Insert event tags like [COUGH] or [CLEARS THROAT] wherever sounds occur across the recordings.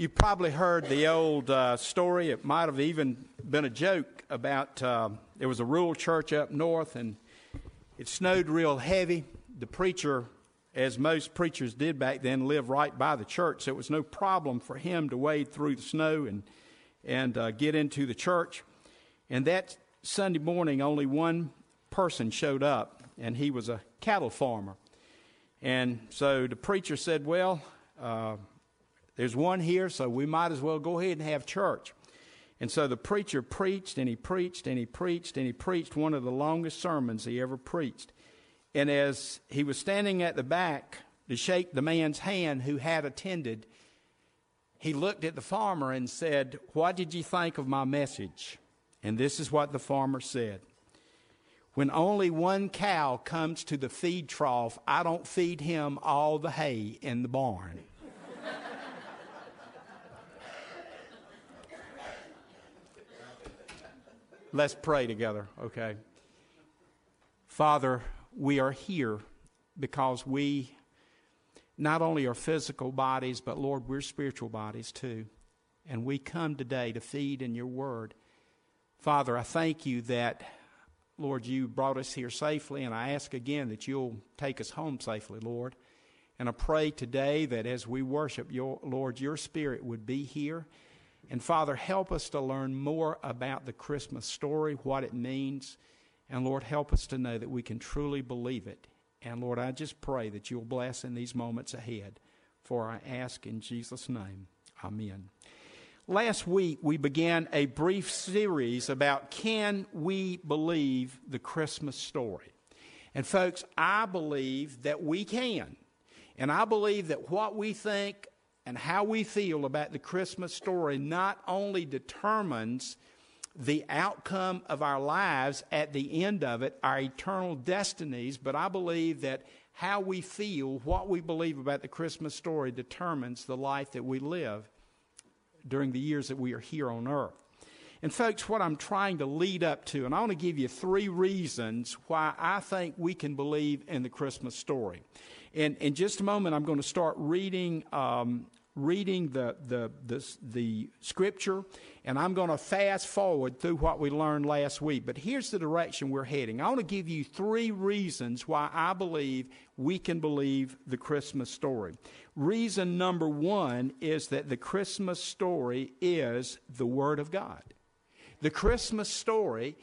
You probably heard the old uh, story. It might have even been a joke about uh, there was a rural church up north and it snowed real heavy. The preacher, as most preachers did back then, lived right by the church, so it was no problem for him to wade through the snow and, and uh, get into the church. And that Sunday morning, only one person showed up, and he was a cattle farmer. And so the preacher said, Well, uh, there's one here, so we might as well go ahead and have church. And so the preacher preached and he preached and he preached and he preached one of the longest sermons he ever preached. And as he was standing at the back to shake the man's hand who had attended, he looked at the farmer and said, What did you think of my message? And this is what the farmer said When only one cow comes to the feed trough, I don't feed him all the hay in the barn. Let's pray together, okay? Father, we are here because we not only are physical bodies, but Lord, we're spiritual bodies too. And we come today to feed in your word. Father, I thank you that, Lord, you brought us here safely, and I ask again that you'll take us home safely, Lord. And I pray today that as we worship your Lord, your spirit would be here and Father, help us to learn more about the Christmas story, what it means. And Lord, help us to know that we can truly believe it. And Lord, I just pray that you'll bless in these moments ahead. For I ask in Jesus' name. Amen. Last week, we began a brief series about can we believe the Christmas story? And folks, I believe that we can. And I believe that what we think and how we feel about the Christmas story not only determines the outcome of our lives at the end of it, our eternal destinies, but I believe that how we feel, what we believe about the Christmas story determines the life that we live during the years that we are here on earth. And, folks, what I'm trying to lead up to, and I want to give you three reasons why I think we can believe in the Christmas story. And in just a moment, I'm going to start reading um, reading the, the, the, the scripture, and I'm going to fast forward through what we learned last week. But here's the direction we're heading. I want to give you three reasons why I believe we can believe the Christmas story. Reason number one is that the Christmas story is the Word of God. The Christmas story,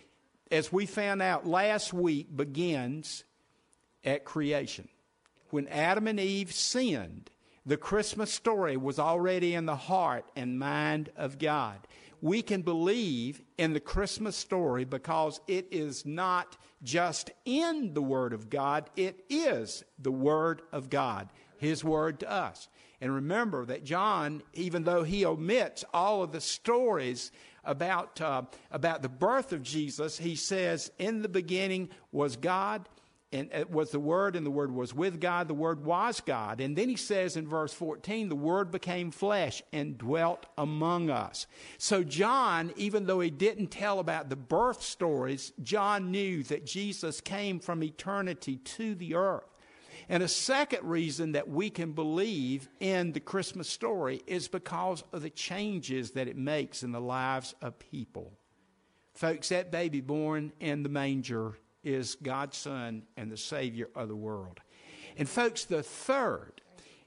as we found out last week, begins at creation. When Adam and Eve sinned, the Christmas story was already in the heart and mind of God. We can believe in the Christmas story because it is not just in the Word of God, it is the Word of God, His Word to us. And remember that John, even though he omits all of the stories about, uh, about the birth of Jesus, he says, In the beginning was God and it was the Word, and the Word was with God, the Word was God. And then he says in verse 14, the Word became flesh and dwelt among us. So, John, even though he didn't tell about the birth stories, John knew that Jesus came from eternity to the earth. And a second reason that we can believe in the Christmas story is because of the changes that it makes in the lives of people. Folks, that baby born in the manger is God's Son and the Savior of the world. And, folks, the third,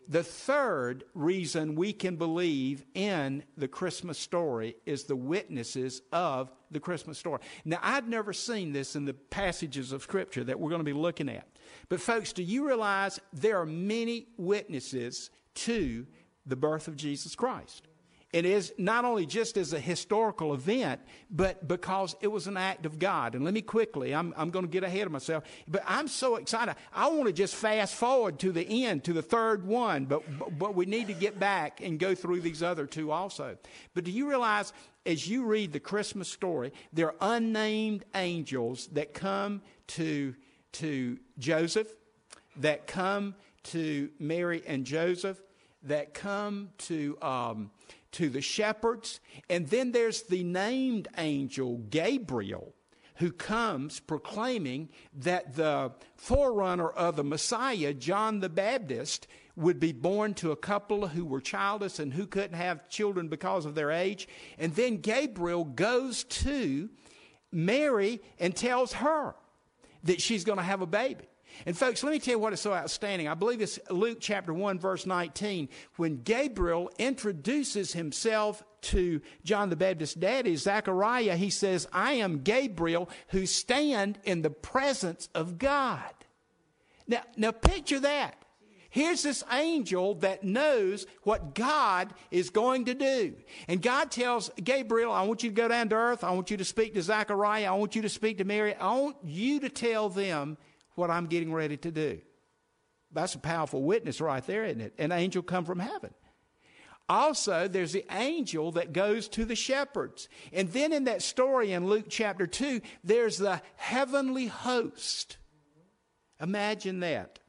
the third reason we can believe in the Christmas story is the witnesses of the Christmas story. Now, I'd never seen this in the passages of Scripture that we're going to be looking at. But, folks, do you realize there are many witnesses to the birth of Jesus Christ? It is not only just as a historical event, but because it was an act of God. And let me quickly, I'm, I'm going to get ahead of myself, but I'm so excited. I want to just fast forward to the end, to the third one, but, but we need to get back and go through these other two also. But do you realize as you read the Christmas story, there are unnamed angels that come to, to Joseph, that come to Mary and Joseph, that come to um, to the shepherds. And then there's the named angel, Gabriel, who comes proclaiming that the forerunner of the Messiah, John the Baptist, would be born to a couple who were childless and who couldn't have children because of their age. And then Gabriel goes to Mary and tells her that she's going to have a baby. And folks, let me tell you what is so outstanding. I believe it's Luke chapter 1 verse 19 when Gabriel introduces himself to John the Baptist's daddy, Zechariah, he says, I am Gabriel who stand in the presence of God. Now, now picture that. Here's this angel that knows what God is going to do. And God tells Gabriel, I want you to go down to earth. I want you to speak to Zechariah. I want you to speak to Mary. I want you to tell them what I'm getting ready to do. That's a powerful witness right there, isn't it? An angel come from heaven. Also, there's the angel that goes to the shepherds. And then in that story in Luke chapter 2, there's the heavenly host. Imagine that.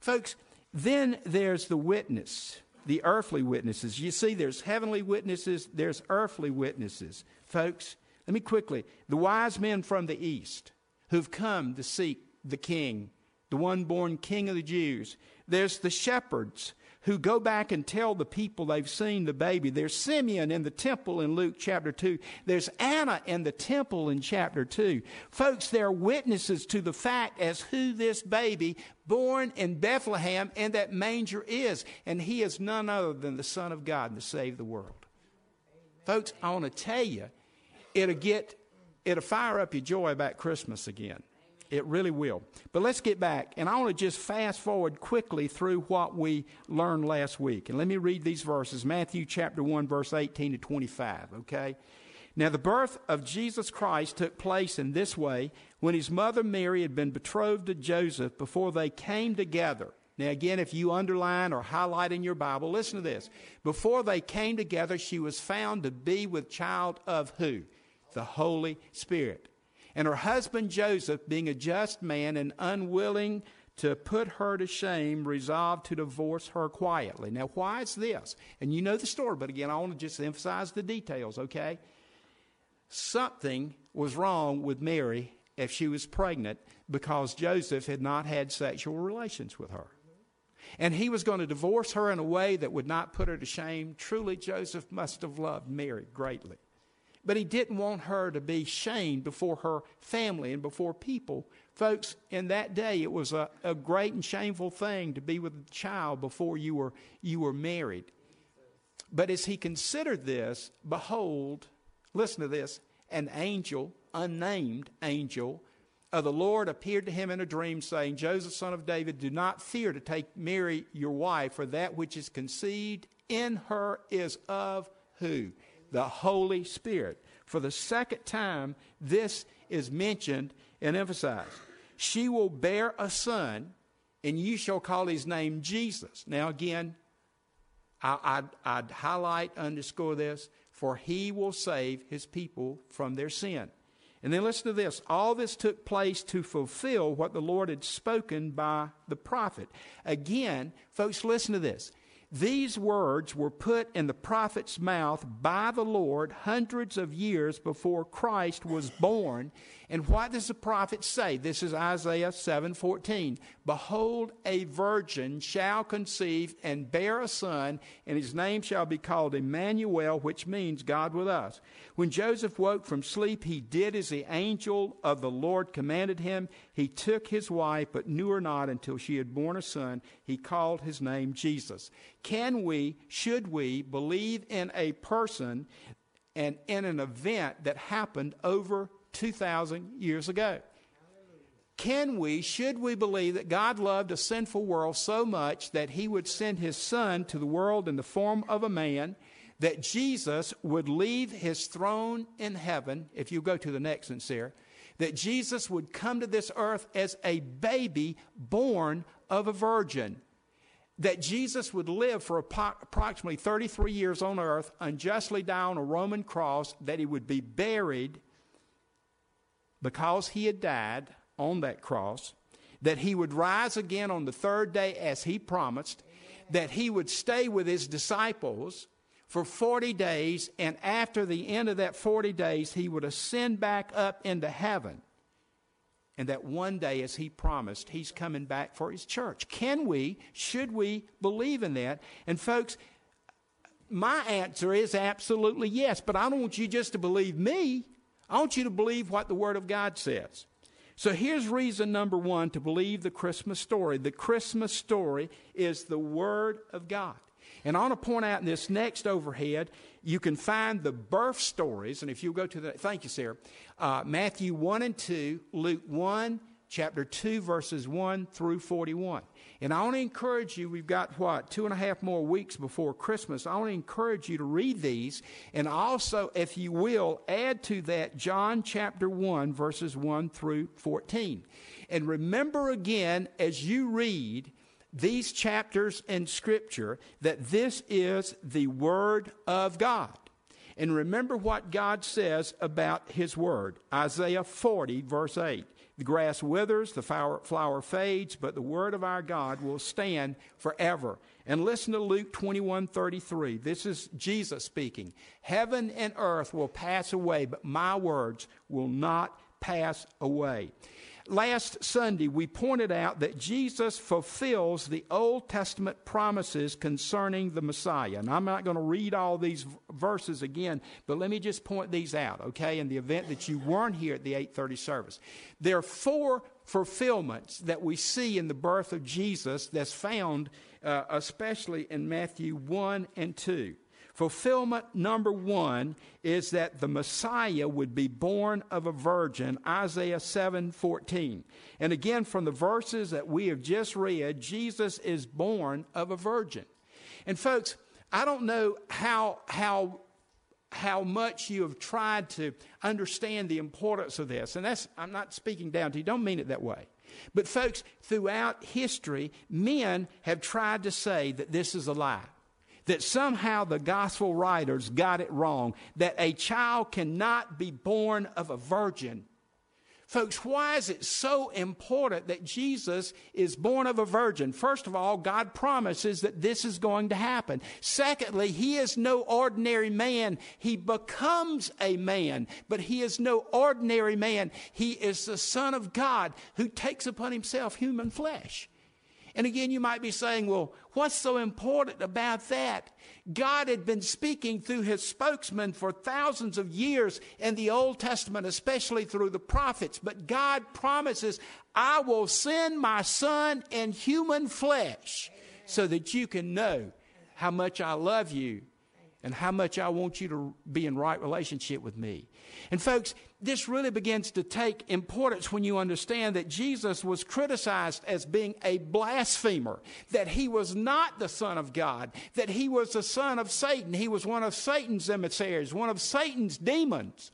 Folks, then there's the witness, the earthly witnesses. You see, there's heavenly witnesses, there's earthly witnesses. Folks, let me quickly. The wise men from the east who've come to seek the king, the one born king of the Jews. There's the shepherds who go back and tell the people they've seen the baby. There's Simeon in the temple in Luke chapter 2. There's Anna in the temple in chapter 2. Folks, they're witnesses to the fact as who this baby born in Bethlehem in that manger is. And he is none other than the Son of God to save the world. Folks, I want to tell you, it'll get, it'll fire up your joy about Christmas again. It really will. But let's get back, and I want to just fast forward quickly through what we learned last week. And let me read these verses Matthew chapter 1, verse 18 to 25, okay? Now, the birth of Jesus Christ took place in this way when his mother Mary had been betrothed to Joseph before they came together. Now, again, if you underline or highlight in your Bible, listen to this. Before they came together, she was found to be with child of who? The Holy Spirit. And her husband Joseph, being a just man and unwilling to put her to shame, resolved to divorce her quietly. Now, why is this? And you know the story, but again, I want to just emphasize the details, okay? Something was wrong with Mary if she was pregnant because Joseph had not had sexual relations with her. And he was going to divorce her in a way that would not put her to shame. Truly, Joseph must have loved Mary greatly. But he didn't want her to be shamed before her family and before people. Folks, in that day, it was a, a great and shameful thing to be with a child before you were, you were married. But as he considered this, behold, listen to this, an angel, unnamed angel, of the Lord appeared to him in a dream, saying, Joseph, son of David, do not fear to take Mary, your wife, for that which is conceived in her is of who? The Holy Spirit. For the second time, this is mentioned and emphasized. She will bear a son, and you shall call his name Jesus. Now, again, I, would I'd highlight, underscore this, for he will save his people from their sin. And then listen to this. All this took place to fulfill what the Lord had spoken by the prophet. Again, folks, listen to this. These words were put in the prophet's mouth by the Lord hundreds of years before Christ was born. And what does the prophet say? This is Isaiah 7:14. Behold, a virgin shall conceive and bear a son, and his name shall be called Emmanuel, which means God with us. When Joseph woke from sleep, he did as the angel of the Lord commanded him. He took his wife, but knew her not until she had borne a son. He called his name Jesus. Can we, should we, believe in a person and in an event that happened over 2,000 years ago? Can we, should we believe that God loved a sinful world so much that he would send his son to the world in the form of a man, that Jesus would leave his throne in heaven, if you go to the next and there, that Jesus would come to this earth as a baby born of a virgin that Jesus would live for approximately 33 years on earth, unjustly die on a Roman cross, that he would be buried because he had died on that cross, that he would rise again on the third day as he promised, that he would stay with his disciples for 40 days, and after the end of that 40 days, he would ascend back up into heaven. And that one day, as he promised, he's coming back for his church. Can we, should we believe in that? And, folks, my answer is absolutely yes, but I don't want you just to believe me. I want you to believe what the Word of God says. So here's reason number one to believe the Christmas story. The Christmas story is the Word of God. And I want to point out in this next overhead, you can find the birth stories. And if you go to the, thank you, Sarah, uh, Matthew 1 and 2, Luke 1, chapter 2, verses 1 through 41. And I want to encourage you, we've got what, two and a half more weeks before Christmas. I want to encourage you to read these and also, if you will, add to that John chapter 1, verses 1 through 14. And remember again, as you read these chapters in Scripture, that this is the Word of God. And remember what God says about His Word. Isaiah 40, verse 8. The grass withers, the flower, fades, but the word of our God will stand forever. And listen to Luke 21 33. This is Jesus speaking. Heaven and earth will pass away, but my words will not pass away last Sunday, we pointed out that Jesus fulfills the Old Testament promises concerning the Messiah. And I'm not going to read all these verses again, but let me just point these out, okay, in the event that you weren't here at the 830 service. There are four fulfillments that we see in the birth of Jesus that's found uh, especially in Matthew 1 and 2. Fulfillment number one is that the Messiah would be born of a virgin, Isaiah 7 14. And again, from the verses that we have just read, Jesus is born of a virgin. And folks, I don't know how, how, how much you have tried to understand the importance of this. And that's, I'm not speaking down to you, don't mean it that way. But, folks, throughout history, men have tried to say that this is a lie that somehow the gospel writers got it wrong, that a child cannot be born of a virgin. Folks, why is it so important that Jesus is born of a virgin? First of all, God promises that this is going to happen. Secondly, He is no ordinary man. He becomes a man, but He is no ordinary man. He is the Son of God who takes upon Himself human flesh. And again, you might be saying, well, what's so important about that? God had been speaking through his spokesman for thousands of years in the Old Testament, especially through the prophets. But God promises, I will send my son in human flesh so that you can know how much I love you and how much I want you to be in right relationship with me. And folks, this really begins to take importance when you understand that Jesus was criticized as being a blasphemer, that he was not the Son of God, that he was the son of Satan. He was one of Satan's emissaries, one of Satan's demons.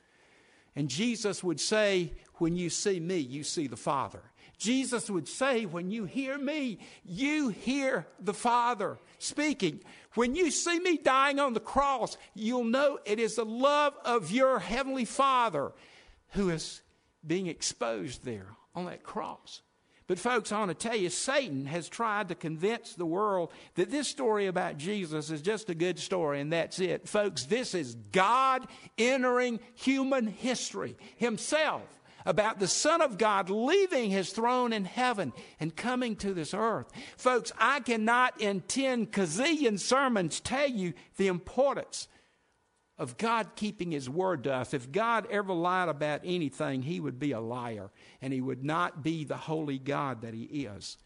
And Jesus would say, When you see me, you see the Father. Jesus would say, When you hear me, you hear the Father speaking. When you see me dying on the cross, you'll know it is the love of your Heavenly Father who is being exposed there on that cross. But, folks, I want to tell you, Satan has tried to convince the world that this story about Jesus is just a good story and that's it. Folks, this is God entering human history Himself about the Son of God leaving his throne in heaven and coming to this earth. Folks, I cannot in 10 kazillion sermons tell you the importance of God keeping his word to us. If God ever lied about anything, he would be a liar and he would not be the holy God that he is.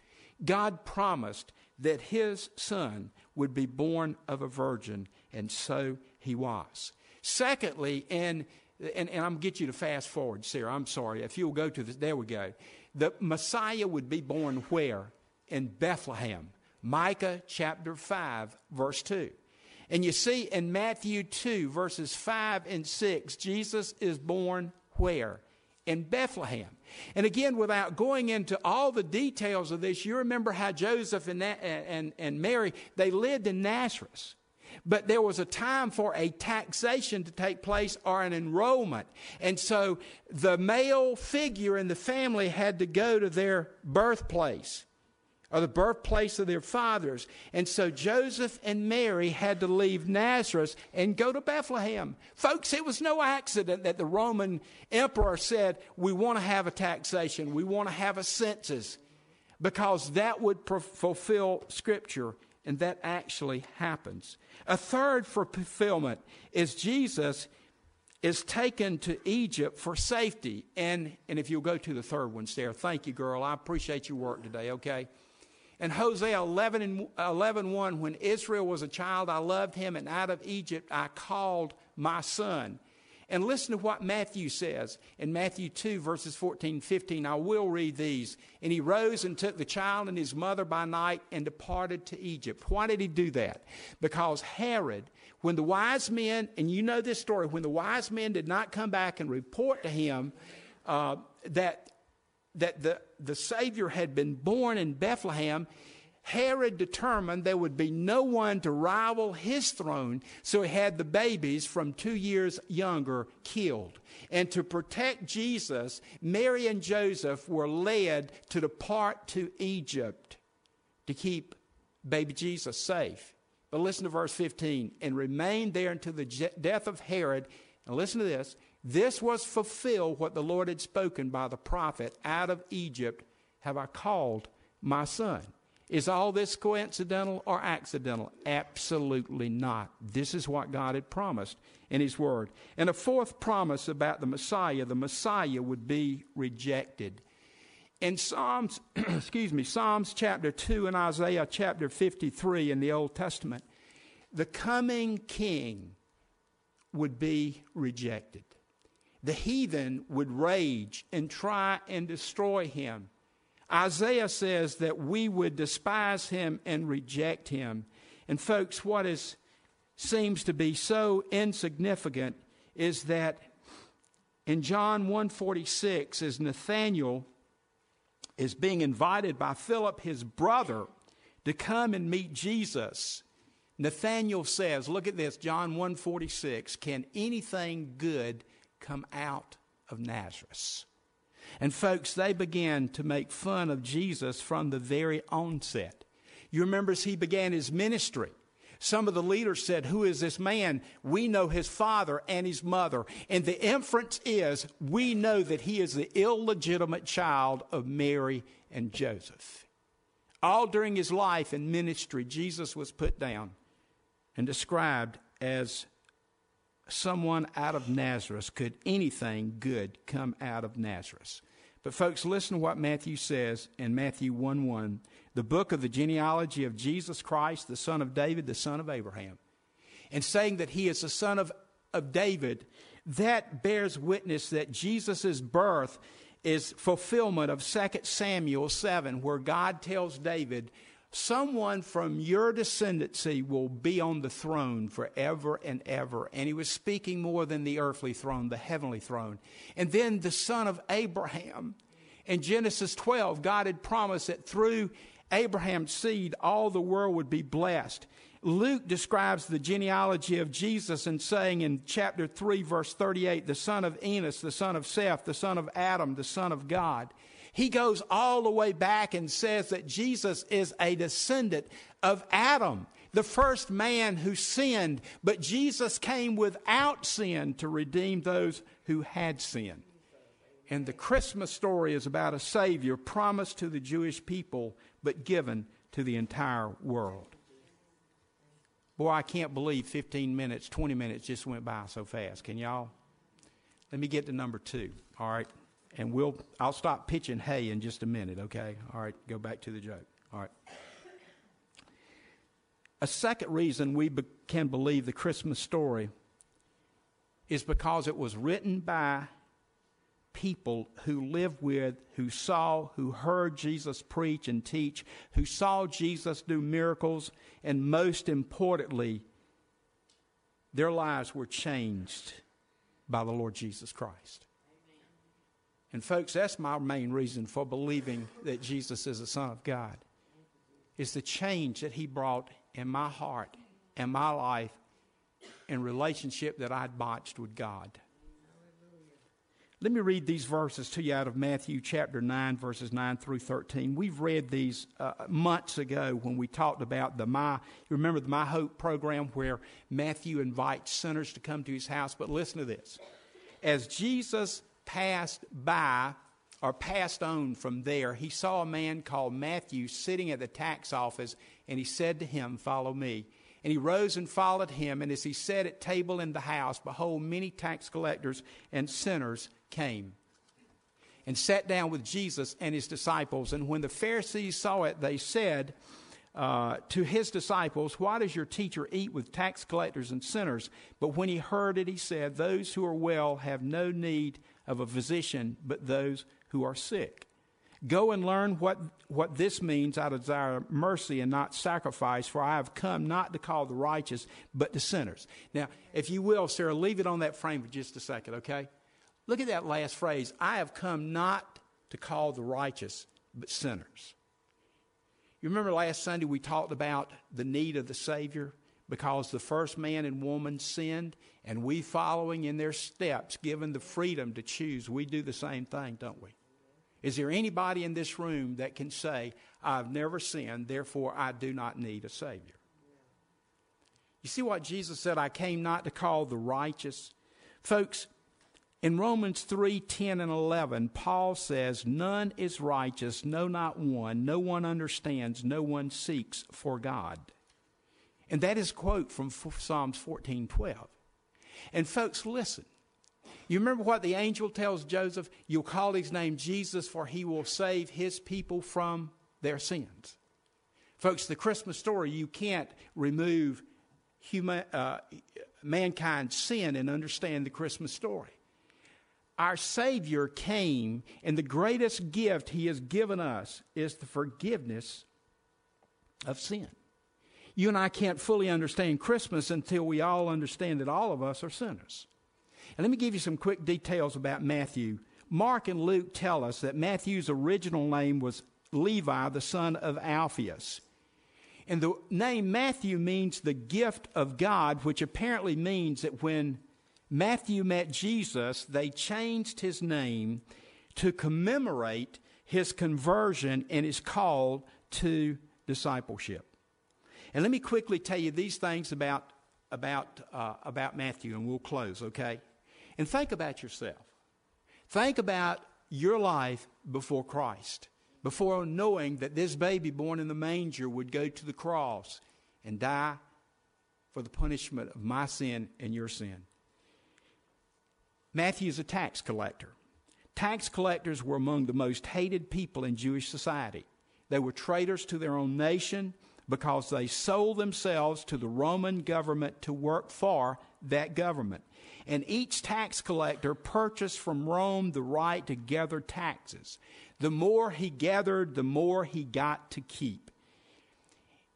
God promised that his son would be born of a virgin, and so he was. Secondly, in and, and I'm get you to fast forward, Sarah. I'm sorry. If you'll go to this, there we go. The Messiah would be born where? In Bethlehem. Micah chapter 5, verse 2. And you see in Matthew 2, verses 5 and 6, Jesus is born where? In Bethlehem. And again, without going into all the details of this, you remember how Joseph and, and, and Mary, they lived in Nazareth. But there was a time for a taxation to take place or an enrollment. And so the male figure in the family had to go to their birthplace or the birthplace of their fathers. And so Joseph and Mary had to leave Nazareth and go to Bethlehem. Folks, it was no accident that the Roman emperor said, We want to have a taxation, we want to have a census, because that would fulfill Scripture, and that actually happens. A third for fulfillment is Jesus is taken to Egypt for safety. And, and if you'll go to the third one, Sarah, thank you, girl. I appreciate your work today, okay? And Hosea 11 and 11, 1, when Israel was a child, I loved him, and out of Egypt I called my son. And listen to what Matthew says in Matthew 2, verses 14 15. I will read these. And he rose and took the child and his mother by night and departed to Egypt. Why did he do that? Because Herod, when the wise men, and you know this story, when the wise men did not come back and report to him uh, that that the, the Savior had been born in Bethlehem, Herod determined there would be no one to rival his throne, so he had the babies from two years younger killed. And to protect Jesus, Mary and Joseph were led to depart to Egypt to keep baby Jesus safe. But listen to verse 15 and remained there until the death of Herod. And listen to this this was fulfilled what the Lord had spoken by the prophet out of Egypt have I called my son. Is all this coincidental or accidental? Absolutely not. This is what God had promised in His Word. And a fourth promise about the Messiah the Messiah would be rejected. In Psalms, [CLEARS THROAT] excuse me, Psalms chapter 2 and Isaiah chapter 53 in the Old Testament, the coming king would be rejected the heathen would rage and try and destroy him. Isaiah says that we would despise him and reject him. And folks, what is seems to be so insignificant is that in John 146 as Nathanael is being invited by Philip his brother to come and meet Jesus. Nathanael says, look at this, John 146, can anything good come out of Nazareth. And folks, they began to make fun of Jesus from the very onset. You remember as he began his ministry, some of the leaders said, Who is this man? We know his father and his mother. And the inference is, we know that he is the illegitimate child of Mary and Joseph. All during his life and ministry, Jesus was put down and described as someone out of Nazareth. Could anything good come out of Nazareth? But, folks, listen to what Matthew says in Matthew 1 1, the book of the genealogy of Jesus Christ, the son of David, the son of Abraham. And saying that he is the son of, of David, that bears witness that Jesus' birth is fulfillment of 2 Samuel 7, where God tells David, someone from your descendancy will be on the throne forever and ever. And he was speaking more than the earthly throne, the heavenly throne. And then the son of Abraham. In Genesis 12, God had promised that through Abraham's seed, all the world would be blessed. Luke describes the genealogy of Jesus and saying in chapter 3, verse 38, the son of Enos, the son of Seth, the son of Adam, the son of God. He goes all the way back and says that Jesus is a descendant of Adam, the first man who sinned, but Jesus came without sin to redeem those who had sinned. And the Christmas story is about a Savior promised to the Jewish people, but given to the entire world. Boy, I can't believe 15 minutes, 20 minutes just went by so fast. Can y'all? Let me get to number two, all right? And we'll I'll stop pitching hay in just a minute, okay? All right, go back to the joke. All right. A second reason we be- can believe the Christmas story is because it was written by people who lived with, who saw, who heard Jesus preach and teach, who saw Jesus do miracles, and most importantly, their lives were changed by the Lord Jesus Christ. And folks, that's my main reason for believing that Jesus is the Son of God. Is the change that he brought in my heart and my life and relationship that I'd botched with God. Let me read these verses to you out of Matthew chapter 9, verses 9 through 13. We've read these uh, months ago when we talked about the My, you remember the My Hope program where Matthew invites sinners to come to his house. But listen to this. As Jesus passed by or passed on from there, he saw a man called Matthew sitting at the tax office, and he said to him, Follow me. And he rose and followed him. And as he sat at table in the house, behold, many tax collectors and sinners came and sat down with Jesus and his disciples. And when the Pharisees saw it, they said uh, to his disciples, Why does your teacher eat with tax collectors and sinners? But when he heard it, he said, Those who are well have no need of a physician, but those who are sick. Go and learn what, what this means. I desire mercy and not sacrifice, for I have come not to call the righteous, but the sinners. Now, if you will, Sarah, leave it on that frame for just a second, okay? Look at that last phrase I have come not to call the righteous, but sinners. You remember last Sunday we talked about the need of the Savior because the first man and woman sinned, and we following in their steps, given the freedom to choose, we do the same thing, don't we? Is there anybody in this room that can say, I've never sinned, therefore I do not need a Savior? You see what Jesus said? I came not to call the righteous. Folks, in Romans 3 10 and 11, Paul says, None is righteous, no, not one. No one understands, no one seeks for God. And that is a quote from Psalms 14 12. And folks, listen. You remember what the angel tells Joseph? You'll call his name Jesus, for he will save his people from their sins. Folks, the Christmas story, you can't remove human, uh, mankind's sin and understand the Christmas story. Our Savior came, and the greatest gift He has given us is the forgiveness of sin. You and I can't fully understand Christmas until we all understand that all of us are sinners. And let me give you some quick details about Matthew. Mark and Luke tell us that Matthew's original name was Levi, the son of Alphaeus. And the name Matthew means the gift of God, which apparently means that when Matthew met Jesus, they changed his name to commemorate his conversion and his call to discipleship. And let me quickly tell you these things about, about, uh, about Matthew, and we'll close, okay? And think about yourself. Think about your life before Christ, before knowing that this baby born in the manger would go to the cross and die for the punishment of my sin and your sin. Matthew is a tax collector. Tax collectors were among the most hated people in Jewish society. They were traitors to their own nation because they sold themselves to the Roman government to work for that government and each tax collector purchased from Rome the right to gather taxes. The more he gathered, the more he got to keep.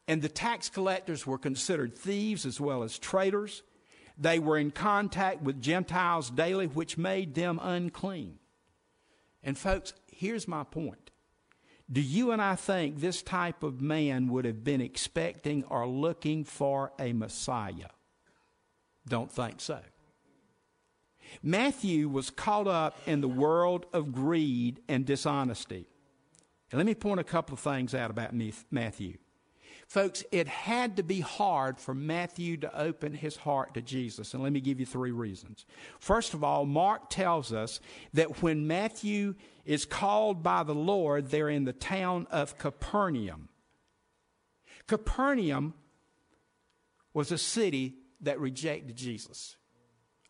And the tax collectors were considered thieves as well as traitors. They were in contact with Gentiles daily, which made them unclean. And, folks, here's my point. Do you and I think this type of man would have been expecting or looking for a Messiah? Don't think so. Matthew was caught up in the world of greed and dishonesty. And let me point a couple of things out about Matthew. Folks, it had to be hard for Matthew to open his heart to Jesus. And let me give you three reasons. First of all, Mark tells us that when Matthew is called by the Lord, they're in the town of Capernaum. Capernaum was a city that rejected Jesus.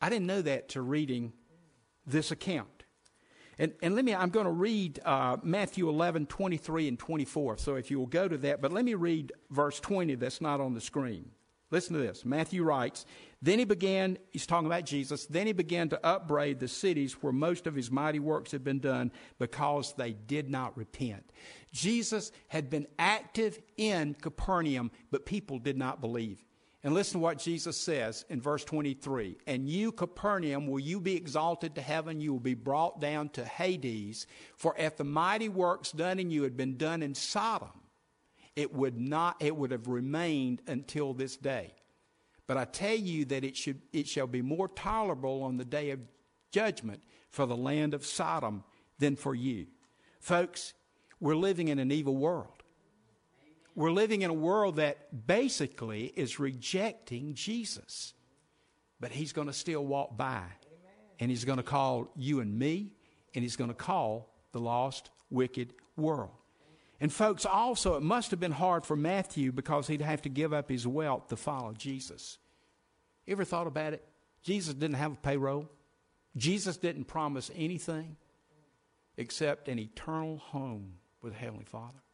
I didn't know that to reading this account. And, and let me, I'm going to read uh, Matthew 11, 23 and 24. So if you will go to that, but let me read verse 20 that's not on the screen. Listen to this. Matthew writes, Then he began, he's talking about Jesus, then he began to upbraid the cities where most of his mighty works had been done because they did not repent. Jesus had been active in Capernaum, but people did not believe. And listen to what Jesus says in verse 23 And you, Capernaum, will you be exalted to heaven? You will be brought down to Hades. For if the mighty works done in you had been done in Sodom, it would not it would have remained until this day. But I tell you that it should it shall be more tolerable on the day of judgment for the land of Sodom than for you. Folks, we're living in an evil world. We're living in a world that basically is rejecting Jesus. But he's going to still walk by. And he's going to call you and me, and he's going to call the lost, wicked world. And, folks, also, it must have been hard for Matthew because he'd have to give up his wealth to follow Jesus. You ever thought about it? Jesus didn't have a payroll, Jesus didn't promise anything except an eternal home with Heavenly Father.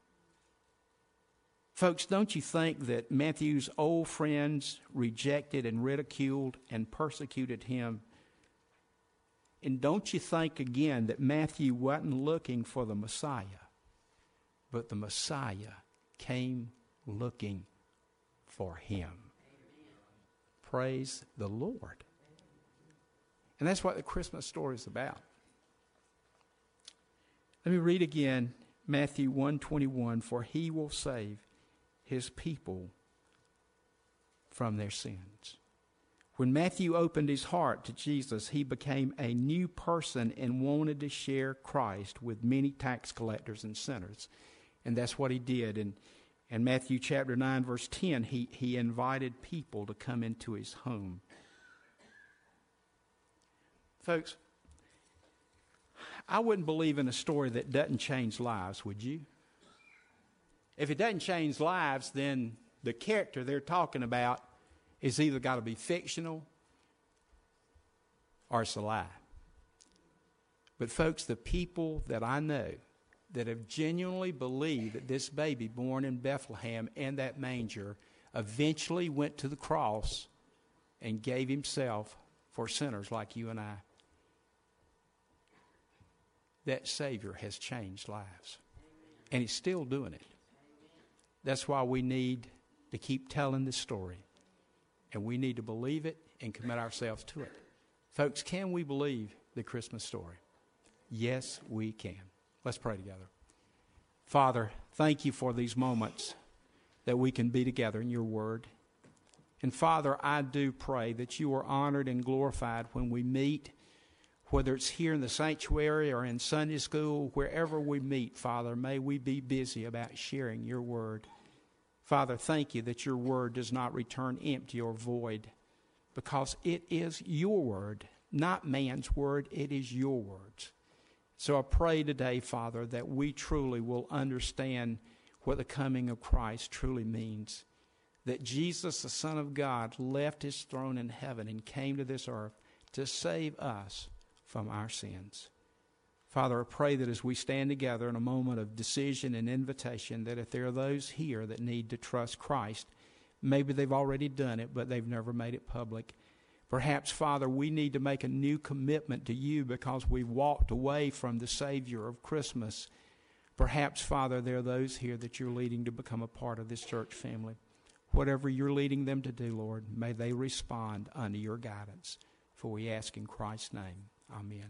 Folks, don't you think that Matthew's old friends rejected and ridiculed and persecuted him? And don't you think again that Matthew wasn't looking for the Messiah, but the Messiah came looking for him? Praise the Lord. And that's what the Christmas story is about. Let me read again Matthew 121 for he will save his people from their sins. When Matthew opened his heart to Jesus, he became a new person and wanted to share Christ with many tax collectors and sinners. And that's what he did. And in Matthew chapter 9, verse 10, he, he invited people to come into his home. Folks, I wouldn't believe in a story that doesn't change lives, would you? If it doesn't change lives, then the character they're talking about is either got to be fictional or it's a lie. But, folks, the people that I know that have genuinely believed that this baby born in Bethlehem in that manger eventually went to the cross and gave himself for sinners like you and I, that Savior has changed lives. And He's still doing it. That's why we need to keep telling this story. And we need to believe it and commit ourselves to it. Folks, can we believe the Christmas story? Yes, we can. Let's pray together. Father, thank you for these moments that we can be together in your word. And Father, I do pray that you are honored and glorified when we meet, whether it's here in the sanctuary or in Sunday school, wherever we meet, Father, may we be busy about sharing your word. Father, thank you that your word does not return empty or void because it is your word, not man's word, it is your words. So I pray today, Father, that we truly will understand what the coming of Christ truly means. That Jesus, the Son of God, left his throne in heaven and came to this earth to save us from our sins. Father, I pray that as we stand together in a moment of decision and invitation, that if there are those here that need to trust Christ, maybe they've already done it, but they've never made it public. Perhaps, Father, we need to make a new commitment to you because we've walked away from the Savior of Christmas. Perhaps, Father, there are those here that you're leading to become a part of this church family. Whatever you're leading them to do, Lord, may they respond under your guidance. For we ask in Christ's name. Amen.